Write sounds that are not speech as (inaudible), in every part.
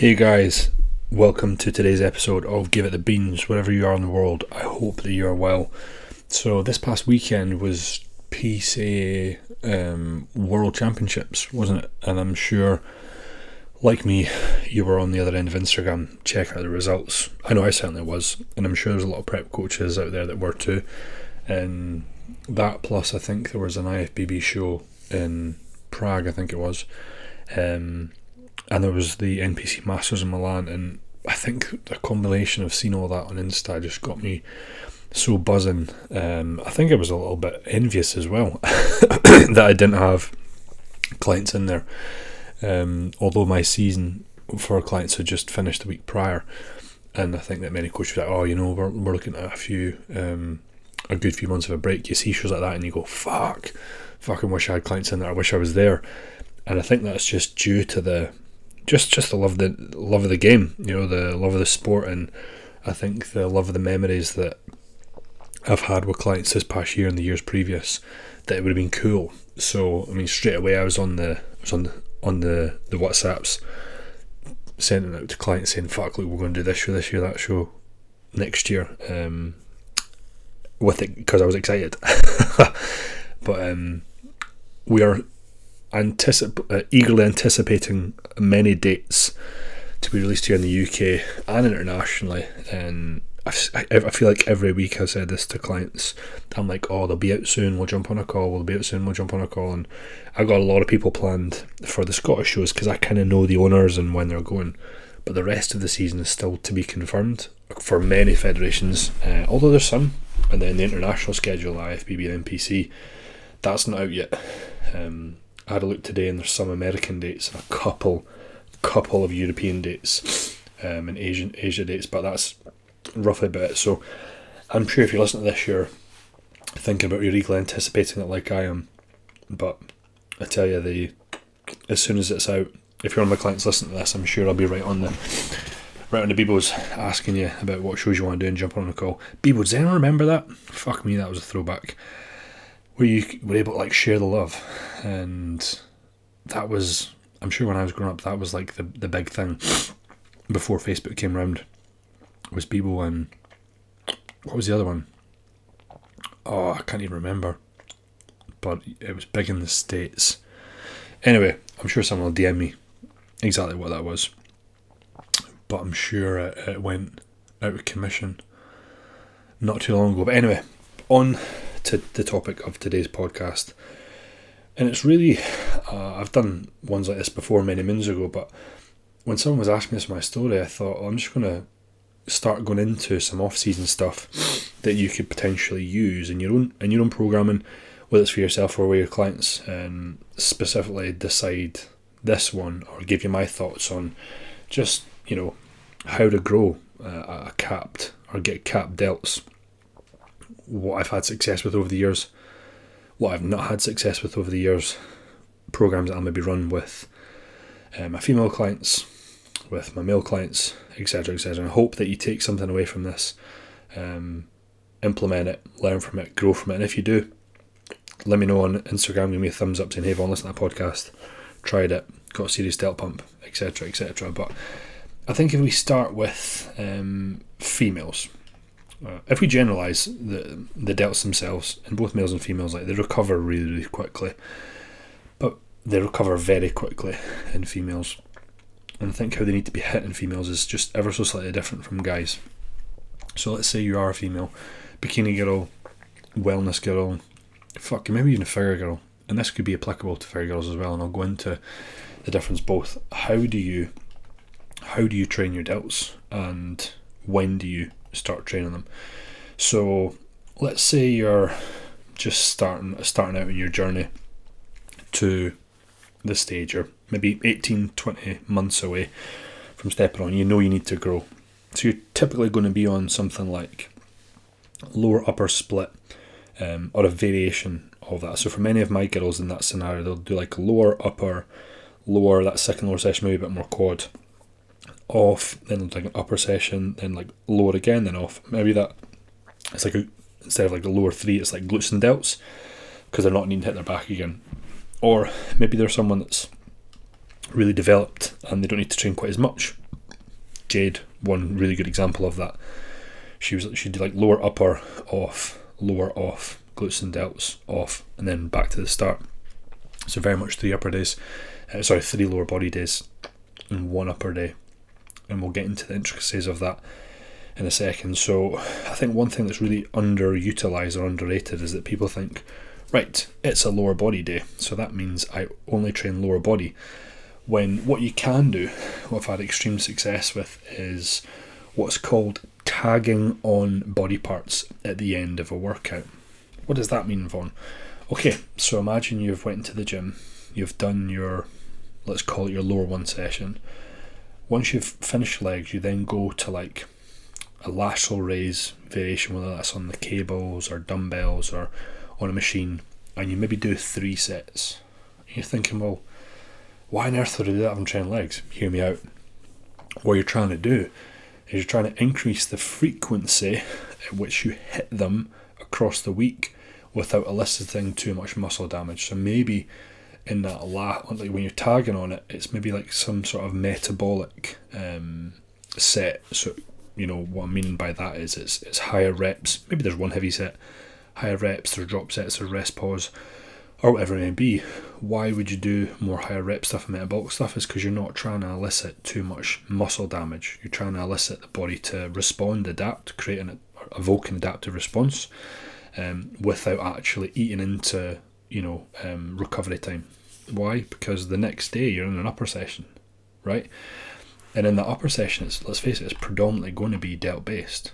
Hey guys, welcome to today's episode of Give It the Beans, wherever you are in the world. I hope that you are well. So, this past weekend was PCA um, World Championships, wasn't it? And I'm sure, like me, you were on the other end of Instagram checking out the results. I know I certainly was, and I'm sure there's a lot of prep coaches out there that were too. And that plus, I think there was an IFBB show in Prague, I think it was. Um, and there was the NPC Masters in Milan, and I think the combination of seeing all that on Insta just got me so buzzing. Um, I think I was a little bit envious as well (coughs) that I didn't have clients in there. Um, although my season for clients had just finished the week prior, and I think that many coaches were like, "Oh, you know, we're, we're looking at a few, um, a good few months of a break." You see shows like that, and you go, "Fuck, fucking wish I had clients in there. I wish I was there." And I think that's just due to the just just the love of the love of the game, you know, the love of the sport, and I think the love of the memories that I've had with clients this past year and the years previous. That it would have been cool. So I mean, straight away I was on the I was on the, on the the WhatsApps, sending out to clients saying, "Fuck, look, we're going to do this show, this year, that show, next year." Um, with it because I was excited, (laughs) but um, we are anticip- uh, eagerly anticipating many dates to be released here in the UK and internationally. And I, I feel like every week I said this to clients. I'm like, oh, they'll be out soon. We'll jump on a call. We'll be out soon. We'll jump on a call. And I've got a lot of people planned for the Scottish shows because I kind of know the owners and when they're going. But the rest of the season is still to be confirmed for many federations. Uh, although there's some, and then the international schedule, IFBB and NPC, that's not out yet. Um, I had a look today, and there's some American dates and a couple, couple of European dates, um, and Asian Asia dates, but that's roughly about it. So I'm sure if you listen to this, you're thinking about your eagerly anticipating it like I am. But I tell you, the as soon as it's out, if you're on my clients listening to this, I'm sure I'll be right on the right on the Bebo's asking you about what shows you want to do and jump on a call. Bebo, does anyone remember that? Fuck me, that was a throwback where you were able to like share the love, and that was I'm sure when I was growing up that was like the the big thing (sniffs) before Facebook came round was Bebo and what was the other one? Oh, I can't even remember. But it was big in the States. Anyway, I'm sure someone will DM me exactly what that was. But I'm sure it, it went out of commission not too long ago. But anyway, on to the topic of today's podcast. And it's really, uh, I've done ones like this before many moons ago, but when someone was asking me my story, I thought, oh, I'm just going to start going into some off-season stuff that you could potentially use in your own in your own programming, whether it's for yourself or with your clients, and specifically decide this one or give you my thoughts on just you know how to grow uh, a capped or get capped delts what I've had success with over the years, what I've not had success with over the years, programs that I'll maybe run with uh, my female clients, with my male clients, etc., etc. And I hope that you take something away from this, um, implement it, learn from it, grow from it. And if you do, let me know on Instagram, give me a thumbs up saying, hey, Vaughn, listen to that podcast, tried it, got a serious delt pump, etc., etc. But I think if we start with um, females, uh, if we generalize the the delts themselves, in both males and females, like they recover really really quickly, but they recover very quickly in females. And I think how they need to be hit in females is just ever so slightly different from guys. So let's say you are a female, bikini girl, wellness girl, fuck, maybe even a figure girl, and this could be applicable to figure girls as well. And I'll go into the difference both. How do you how do you train your delts, and when do you start training them. So let's say you're just starting starting out in your journey to this stage or maybe 18 20 months away from stepping on you know you need to grow. So you're typically going to be on something like lower upper split um, or a variation of that. So for many of my girls in that scenario they'll do like lower upper lower that second lower session maybe a bit more quad off, then like an upper session, then like lower again, then off. Maybe that it's like a, instead of like the lower three, it's like glutes and delts because they're not needing to hit their back again. Or maybe there's someone that's really developed and they don't need to train quite as much. Jade, one really good example of that. She was she did like lower upper off, lower off, glutes and delts off, and then back to the start. So very much three upper days, uh, sorry, three lower body days, and one upper day, and we'll get into the intricacies of that in a second. So I think one thing that's really underutilized or underrated is that people think, right, it's a lower body day, so that means I only train lower body. When what you can do, what I've had extreme success with, is what's called tagging on body parts at the end of a workout. What does that mean, Vaughn? Okay, so imagine you've went into the gym, you've done your, let's call it your lower one session. Once you've finished legs, you then go to like a lateral raise variation, whether that's on the cables or dumbbells or on a machine, and you maybe do three sets. You're thinking, well, why on earth would I do that I'm training legs? Hear me out. What you're trying to do is you're trying to increase the frequency at which you hit them across the week without eliciting too much muscle damage. So maybe in that lat, like when you're tagging on it, it's maybe like some sort of metabolic um, set. So you know what I mean by that is it's it's higher reps. Maybe there's one heavy set, higher reps, there's drop sets, there's rest pause, or whatever it may be. Why would you do more higher rep stuff and metabolic stuff? Is because you're not trying to elicit too much muscle damage. You're trying to elicit the body to respond, adapt, create an evoke an adaptive response, um, without actually eating into you know um, recovery time. Why? Because the next day you're in an upper session, right? And in the upper session, it's, let's face it, it's predominantly going to be delt based.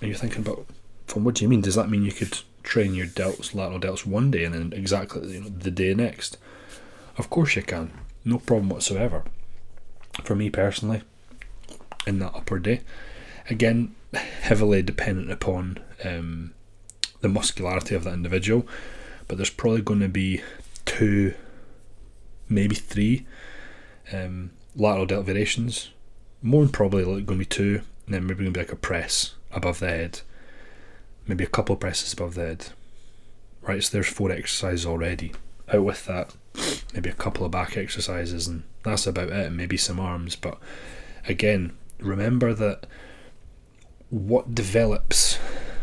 And you're thinking about, from what do you mean? Does that mean you could train your delts, lateral delts one day and then exactly you know, the day next? Of course you can. No problem whatsoever. For me personally, in that upper day, again, (laughs) heavily dependent upon um, the muscularity of that individual, but there's probably going to be two, maybe three um, lateral delt variations. More than probably going to be two, and then maybe going to be like a press above the head, maybe a couple presses above the head. Right, so there's four exercises already. Out with that, maybe a couple of back exercises, and that's about it. Maybe some arms, but again, remember that what develops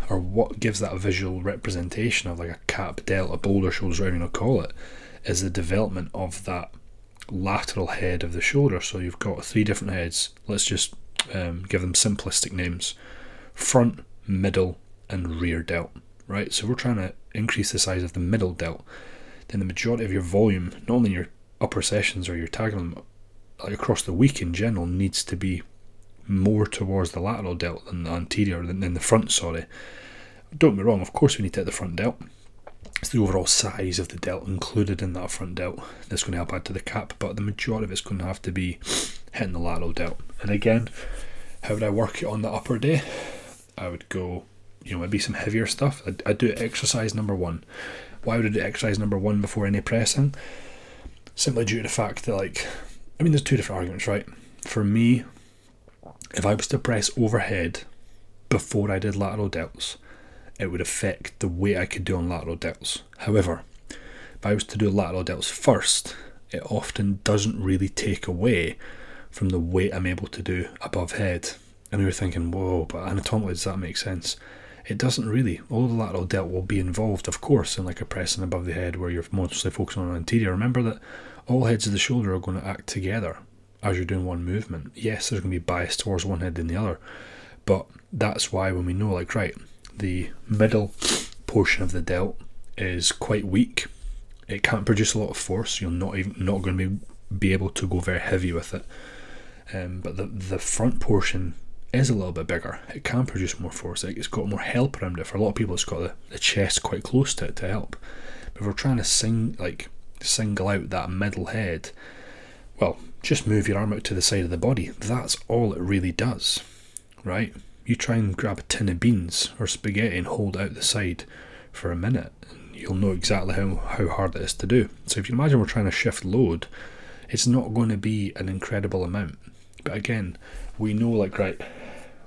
or what gives that visual representation of like a cap, delt, a boulder, shoulders, whatever you want to call it, is the development of that lateral head of the shoulder. So you've got three different heads. Let's just um, give them simplistic names front, middle, and rear delt. Right? So we're trying to increase the size of the middle delt. Then the majority of your volume, not only your upper sessions or your tagging like across the week in general, needs to be more towards the lateral delt than the anterior, than, than the front, sorry. Don't me wrong, of course we need to hit the front delt it's the overall size of the delt included in that front delt that's going to help add to the cap, but the majority of it's going to have to be hitting the lateral delt. And again, how would I work it on the upper day? I would go, you know, maybe some heavier stuff. I'd, I'd do exercise number one. Why would I do exercise number one before any pressing? Simply due to the fact that, like, I mean, there's two different arguments, right? For me, if I was to press overhead before I did lateral delts, it would affect the weight I could do on lateral delts. However, if I was to do lateral delts first, it often doesn't really take away from the weight I'm able to do above head. And we were thinking, whoa, but anatomically does that make sense? It doesn't really. All the lateral delt will be involved, of course, in like a pressing above the head where you're mostly focusing on anterior. Remember that all heads of the shoulder are going to act together as you're doing one movement. Yes, there's going to be bias towards one head than the other, but that's why when we know, like, right, the middle portion of the delt is quite weak. It can't produce a lot of force. You're not even not going to be be able to go very heavy with it. Um, but the the front portion is a little bit bigger. It can produce more force. It's got more help around it. For a lot of people, it's got the, the chest quite close to it to help. But if we're trying to sing like single out that middle head, well, just move your arm out to the side of the body. That's all it really does, right? You try and grab a tin of beans or spaghetti and hold out the side for a minute, and you'll know exactly how, how hard it is to do. So if you imagine we're trying to shift load, it's not going to be an incredible amount. But again, we know like right,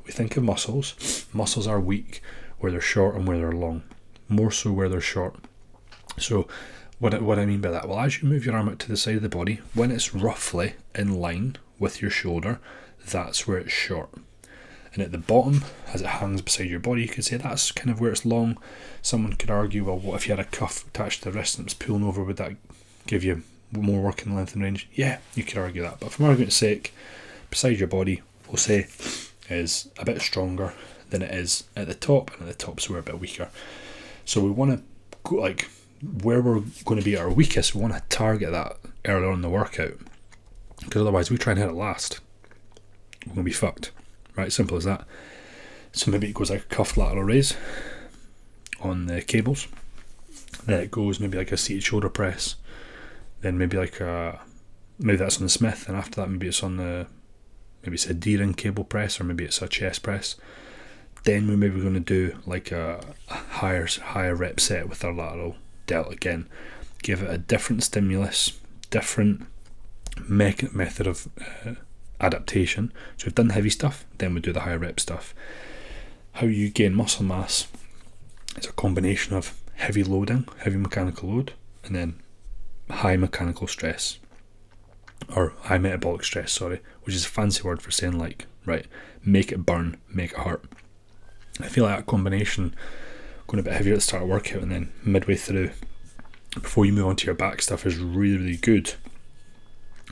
we think of muscles. Muscles are weak where they're short and where they're long. More so where they're short. So what what I mean by that? Well, as you move your arm out to the side of the body, when it's roughly in line with your shoulder, that's where it's short. And at the bottom, as it hangs beside your body, you could say that's kind of where it's long. Someone could argue, well, what if you had a cuff attached to the wrist and it was pulling over? Would that give you more working length and range? Yeah, you could argue that. But for argument's sake, beside your body, we'll say, is a bit stronger than it is at the top, and at the top's where a bit weaker. So we want to go like where we're going to be our weakest. We want to target that earlier in the workout because otherwise we try and hit it last. We're going to be fucked. Right, simple as that. So maybe it goes like a cuffed lateral raise on the cables. Then it goes maybe like a seated shoulder press. Then maybe like a maybe that's on the Smith, and after that maybe it's on the maybe it's a D-ring cable press or maybe it's a chest press. Then we're maybe going to do like a, a higher higher rep set with our lateral delt again. Give it a different stimulus, different me- method of uh, adaptation. So we've done heavy stuff, then we do the higher rep stuff. How you gain muscle mass is a combination of heavy loading, heavy mechanical load, and then high mechanical stress or high metabolic stress, sorry, which is a fancy word for saying like, right, make it burn, make it hurt. I feel like that combination, going a bit heavier at the start of workout and then midway through, before you move on to your back stuff, is really, really good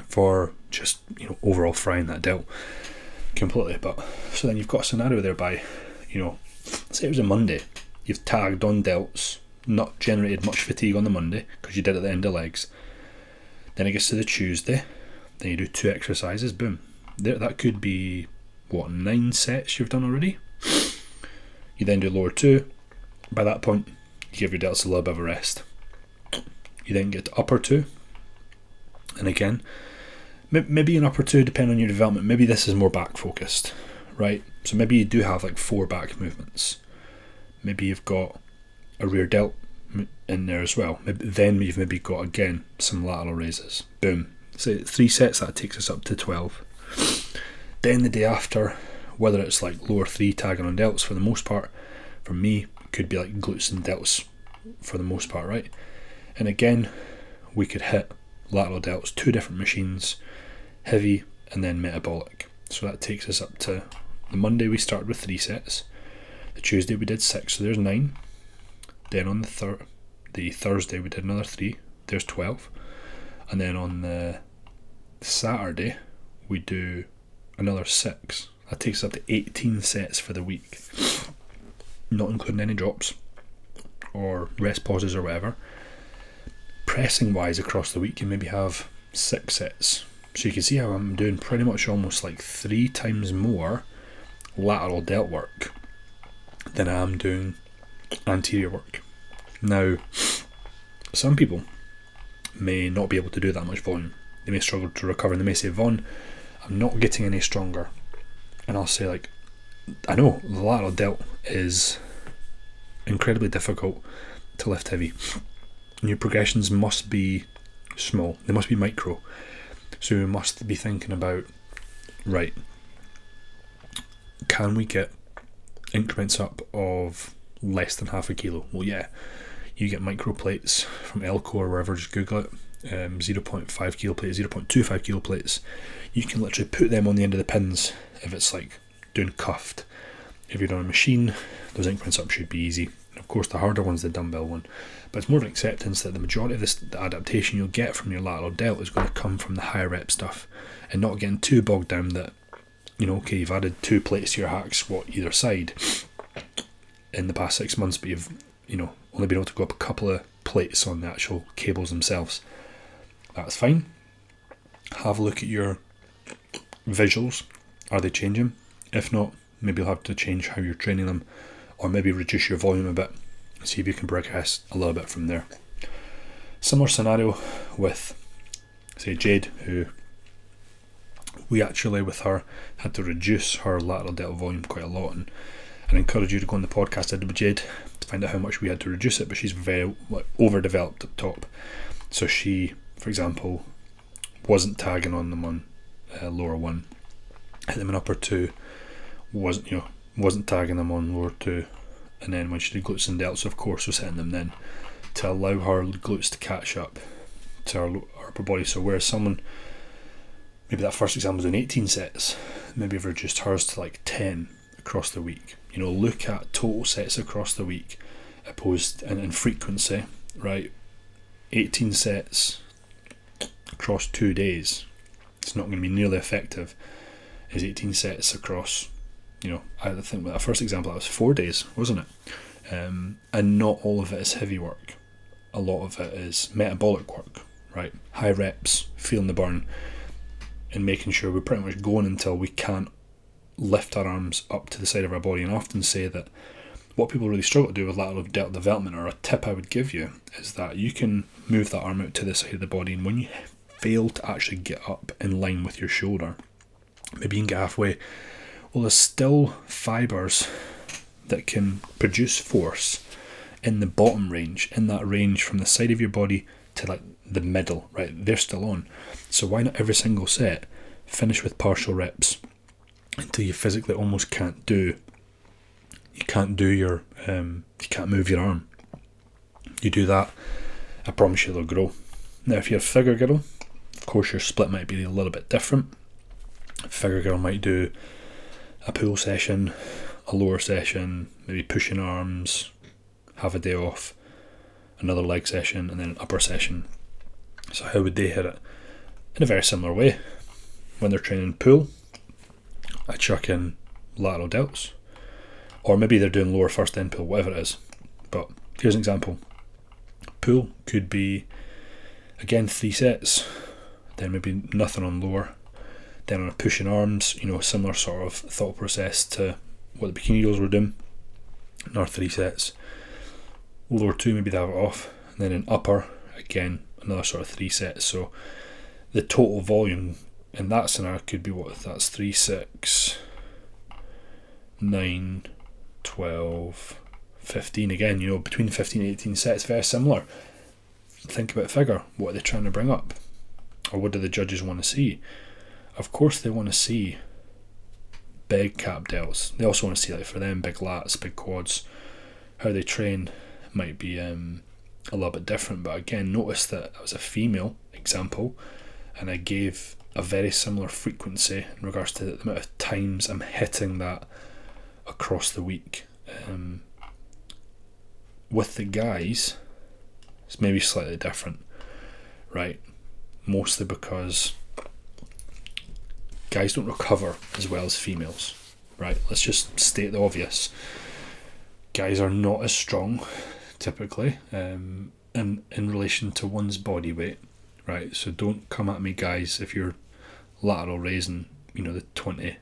for just you know overall frying that delt completely. But so then you've got a scenario thereby, you know, say it was a Monday, you've tagged on delts, not generated much fatigue on the Monday because you did at the end of legs. Then it gets to the Tuesday, then you do two exercises, boom. There, that could be what nine sets you've done already. You then do lower two. By that point, you give your delts a little bit of a rest. You then get to upper two, and again, maybe an upper two, depending on your development. Maybe this is more back focused, right? So maybe you do have like four back movements. Maybe you've got a rear delt in there as well. Maybe, then you've maybe got again some lateral raises. Boom. So three sets that takes us up to twelve. Then the day after, whether it's like lower three tagging on delts for the most part, for me could be like glutes and delts for the most part, right? And again, we could hit lateral delts, two different machines, heavy and then metabolic. So that takes us up to the Monday we started with three sets. The Tuesday we did six, so there's nine. Then on the third, the Thursday we did another three. There's twelve, and then on the Saturday we do another six. That takes us up to eighteen sets for the week, not including any drops or rest pauses or whatever pressing wise across the week, you maybe have six sets. So you can see how I'm doing pretty much almost like three times more lateral delt work than I am doing anterior work. Now, some people may not be able to do that much volume. They may struggle to recover and they may say, Vaughn, I'm not getting any stronger. And I'll say, like, I know the lateral delt is incredibly difficult to lift heavy your progressions must be small, they must be micro. So we must be thinking about right, can we get increments up of less than half a kilo? Well, yeah, you get micro plates from Eleiko or wherever, just Google it. Um, 0.5 kilo plates, 0.25 kilo plates. You can literally put them on the end of the pins if it's like doing cuffed. If you're on a machine, those increments up should be easy. Course, the harder one's the dumbbell one. But it's more of an acceptance that the majority of this the adaptation you'll get from your lateral delt is going to come from the higher rep stuff and not getting too bogged down that, you know, okay, you've added two plates to your hack squat either side in the past six months, but you've, you know, only been able to go up a couple of plates on the actual cables themselves. That's fine. Have a look at your visuals. Are they changing? If not, maybe you'll have to change how you're training them or maybe reduce your volume a bit see if you can progress a little bit from there. Similar scenario with, say, Jade, who we actually, with her, had to reduce her lateral delt volume quite a lot. And I encourage you to go on the podcast I did with Jade to find out how much we had to reduce it, but she's very like, overdeveloped up top. So she, for example, wasn't tagging on them on uh, lower one, hit them in upper two, wasn't you know wasn't tagging them on lower two, and then when she did glutes and delts, of course, we're setting them then to allow her glutes to catch up to her, upper body. So where someone maybe that first example was in 18 sets, maybe I've reduced hers to like 10 across the week. You know, look at total sets across the week opposed and in frequency, right? 18 sets across two days. It's not going to be nearly effective as 18 sets across, you know, I think with that first example, that was four days, wasn't it? Um, and not all of it is heavy work. A lot of it is metabolic work, right? High reps, feeling the burn, and making sure we're pretty much going until we can't lift our arms up to the side of our body. And I often say that what people really struggle to do with lateral development, or a tip I would give you, is that you can move that arm out to the side of the body, and when you fail to actually get up in line with your shoulder, maybe you can get halfway. Well, there's still fibers that can produce force in the bottom range, in that range from the side of your body to like the middle, right? They're still on. So why not every single set finish with partial reps until you physically almost can't do you can't do your um, you can't move your arm. You do that, I promise you they'll grow. Now if you're a figure girl, of course your split might be a little bit different. Figure girl might do a pull session, a lower session, maybe pushing arms, have a day off, another leg session, and then an upper session. So how would they hit it? In a very similar way. When they're training pull, I chuck in lateral delts, or maybe they're doing lower first then pull, whatever it is. But here's an example. Pull could be again three sets, then maybe nothing on lower, then on a pushing arms, you know, similar sort of thought process to what the bikini girls were doing. Another three sets. Lower two, maybe they have it off, and then in upper, again, another sort of three sets. So the total volume in that scenario could be what that's 3, 6, 9, 12, 15 again, you know, between 15 and 18 sets, very similar. Think about figure. What are they trying to bring up? Or what do the judges want to see? Of course, they want to see big cap delts. They also want to see, like, for them, big lats, big quads. How they train might be um, a little bit different, but again, notice that I was a female example and I gave a very similar frequency in regards to the amount of times I'm hitting that across the week. Um, with the guys, it's maybe slightly different, right? Mostly because guys don't recover as well as females, right? Let's just state the obvious. Guys are not as strong, typically, um, in in relation to one's body weight, right? So don't come at me, guys, if you're lateral raising, you know, the 20,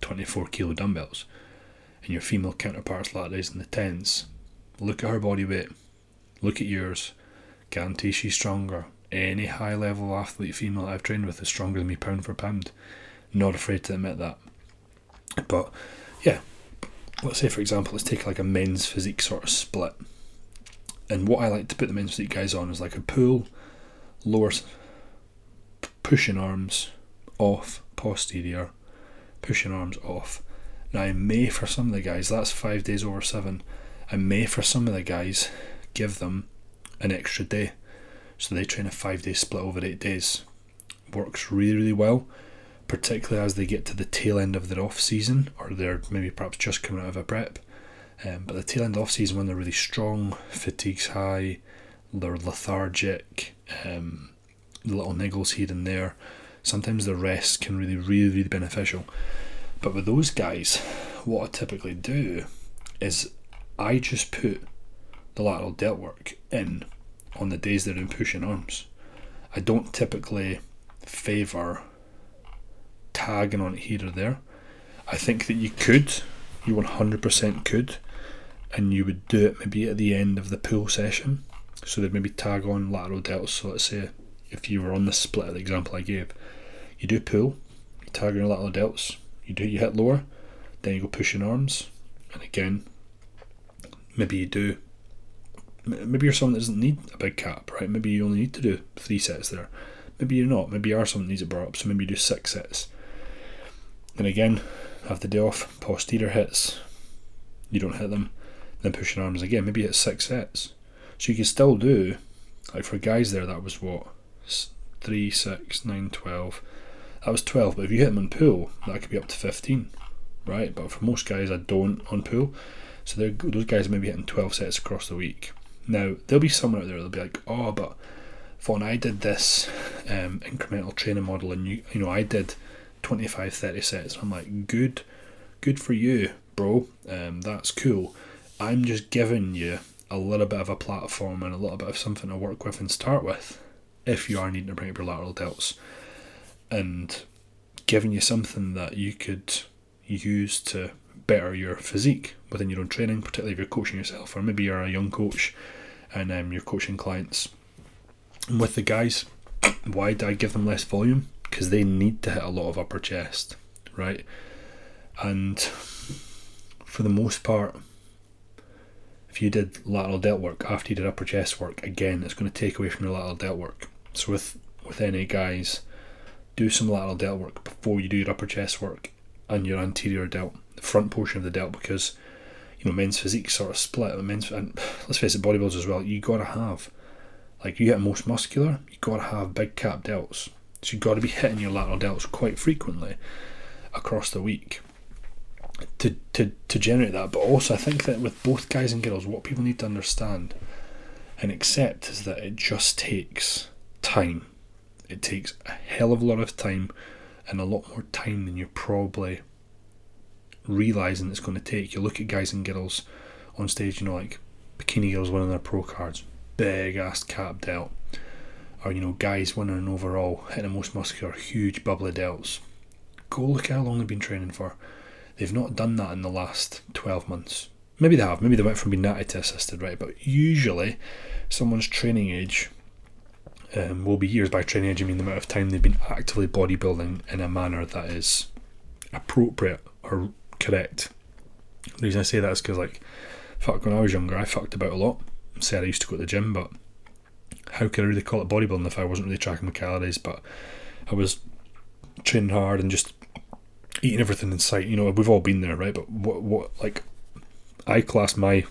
24 kilo dumbbells, and your female counterpart's lateral raising the tens. Look at her body weight. Look at yours. Guarantee she's stronger. Any high level athlete female I've trained with is stronger than me pound for pound. Not afraid to admit that. But yeah, let's say for example, let's take like a men's physique sort of split. And what I like to put the men's physique guys on is like a pull, lower pushing arms, off, posterior, pushing arms off. Now, I may for some of the guys, that's five days over seven, I may for some of the guys give them an extra day. So they train a five day split over eight days. Works really, really well, particularly as they get to the tail end of their off season or they're maybe perhaps just coming out of a prep. Um, but the tail end off season when they're really strong, fatigue's high, they're lethargic, um, little niggles here and there sometimes the rest can really, really, really beneficial. But with those guys, what I typically do is I just put the lateral delt work in on the days they're in pushing arms. I don't typically favour tagging on it here or there. I think that you could, you 100% could, and you would do it maybe at the end of the pull session. So they'd maybe tag on lateral delts. So let's say if you were on the split, of the example I gave, you do pull, you target your lateral delts, you do you hit lower, then you go pushing arms, and again, maybe you do. Maybe you're someone that doesn't need a big cap, right? Maybe you only need to do three sets there. Maybe you're not. Maybe you are someone that needs a brought up, so maybe you do six sets. Then again, have the day off, posterior hits, you don't hit them, then pushing arms again. Maybe hit six sets. So you can still do, like for guys there, that was what, 3, 6, 9, 12, that was 12. But if you hit them on pull, that could be up to 15, right? But for most guys, I don't on pull. So those guys may be hitting 12 sets across the week. Now, there'll be someone out there that'll be like, oh, but Vaughn, I did this um, incremental training model and you, you know, I did 25, 30 sets. I'm like, good, good for you, bro. Um, that's cool. I'm just giving you a little bit of a platform and a little bit of something to work with and start with if you are needing to bring up your lateral delts and giving you something that you could use to better your physique within your own training, particularly if you're coaching yourself, or maybe you're a young coach and um, you're coaching clients. And with the guys, why do I give them less volume? Because they need to hit a lot of upper chest, right? And for the most part, if you did lateral delt work after you did upper chest work, again, it's going to take away from your lateral delt work. So with with any guys, do some lateral delt work before you do your upper chest work and your anterior delt the front portion of the delt because you know men's physique sort of split. Men's and let's face it, bodybuilders as well. You got to have like you get most muscular, you got to have big cap delts. So you've got to be hitting your lateral delts quite frequently across the week to, to, to generate that. But also, I think that with both guys and girls, what people need to understand and accept is that it just takes time. It takes a hell of a lot of time and a lot more time than you're probably realizing it's going to take. You look at guys and girls on stage, you know, like bikini girls winning their pro cards, big ass cap delt, or you know, guys winning an overall, hitting the most muscular, huge bubbly delts. Go look how long they've been training for. They've not done that in the last 12 months. Maybe they have, maybe they went from being natty to assisted, right? But usually, someone's training age um, will be years by training age. I mean the amount of time they've been actively bodybuilding in a manner that is appropriate or correct. The reason I say that is because, like, fuck, when I was younger, I fucked about a lot. Said I used to go to the gym, but how could I really call it bodybuilding if I wasn't really tracking my calories? But I was training hard and just eating everything in sight. You know, we've all been there, right? But what, what, like, I class my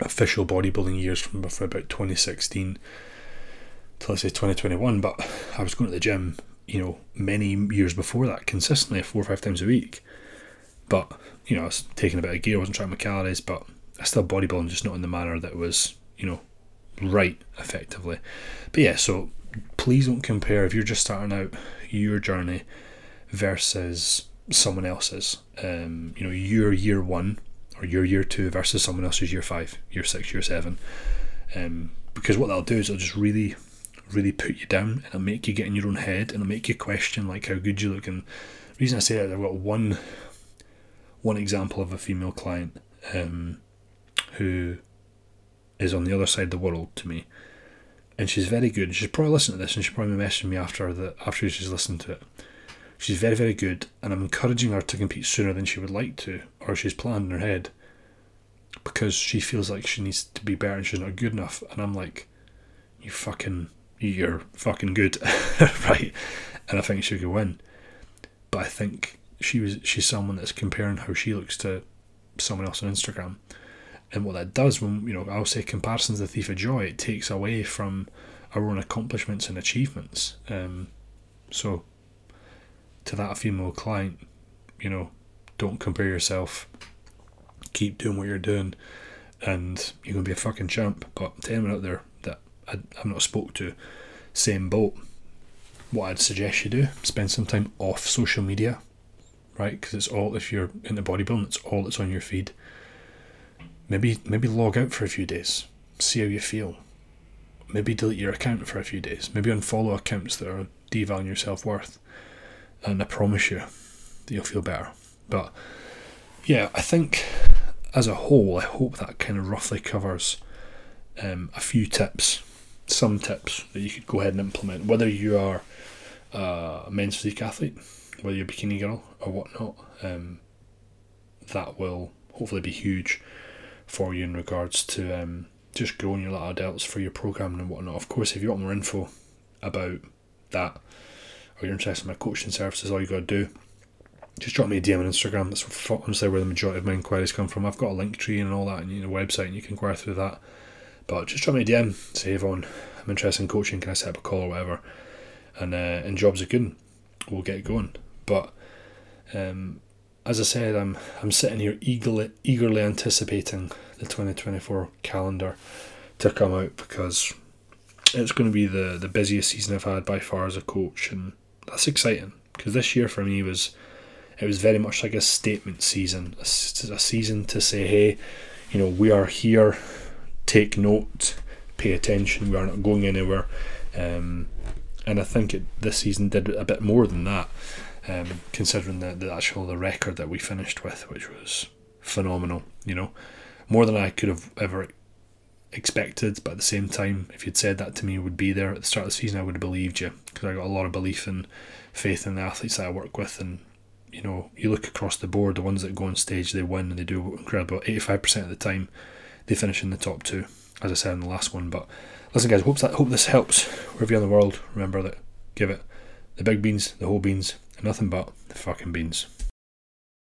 official bodybuilding years from, about 2016 to let's say 2021. But I was going to the gym, you know, many years before that, consistently, four or five times a week. But you know, I was taking a bit of gear, I wasn't tracking my calories, but I still bodybuilding, just not in the manner that was, you know, right effectively. But yeah, so please don't compare if you're just starting out your journey versus someone else's. Um, you know, your year one or your year two versus someone else's year five, year six, year seven. Um, because what that'll do is it'll just really, really put you down and it'll make you get in your own head and it'll make you question like how good you look. And reason I say that, I've got one one example of a female client um, who is on the other side of the world to me, and she's very good. She's probably listening to this, and she's probably messaging me after the after she's listened to it. She's very very good, and I'm encouraging her to compete sooner than she would like to, or she's planned in her head, because she feels like she needs to be better and she's not good enough. And I'm like, you fucking, you're fucking good, (laughs) right? And I think she could win, but I think she was she's someone that's comparing how she looks to someone else on Instagram. And what that does when you know I'll say comparisons the thief of joy, it takes away from our own accomplishments and achievements. Um, so to that female client, you know, don't compare yourself. Keep doing what you're doing, and you're gonna be a fucking champ. But to anyone out there that I, I've not spoke to, same boat. What I'd suggest you do: spend some time off social media right? Because it's all if you're in into bodybuilding, it's all that's on your feed. Maybe maybe log out for a few days, see how you feel. Maybe delete your account for a few days. Maybe unfollow accounts that are devaluing your self worth. And I promise you that you'll feel better. But yeah, I think as a whole, I hope that kind of roughly covers um, a few tips, some tips that you could go ahead and implement, whether you are a men's physique athlete whether you're a bikini girl or whatnot, um, that will hopefully be huge for you in regards to um, just growing your lateral delts for your programming and whatnot. Of course, if you want more info about that or you're interested in my coaching services, all you got to do just drop me a DM on Instagram. That's honestly where the majority of my inquiries come from. I've got a link tree and all that, and you know, website, and you can inquire through that. But just drop me a DM, say, Vaughn, I'm interested in coaching. Can I set up a call or whatever? And uh, and jobs are good we'll get going. But um, as I said, I'm I'm sitting here eagerly eagerly anticipating the 2024 calendar to come out because it's going to be the the busiest season I've had by far as a coach, and that's exciting because this year for me was it was very much like a statement season, a, a season to say, hey, you know, we are here, take note, pay attention, we are not going anywhere. Um, and I think it, this season did a bit more than that, um, considering the, the actual the record that we finished with, which was phenomenal. You know, more than I could have ever expected. But at the same time, if you'd said that to me would be there at the start of the season, I would have believed you because I got a lot of belief and faith in the athletes that I work with. And you know, you look across the board, the ones that go on stage, they win and they do incredible. Eighty five percent of the time, they finish in the top two, as I said in the last one. But listen, guys, hope that hope this helps wherever you're in the world. Remember that, give it the big beans, the whole beans, nothing but the fucking beans.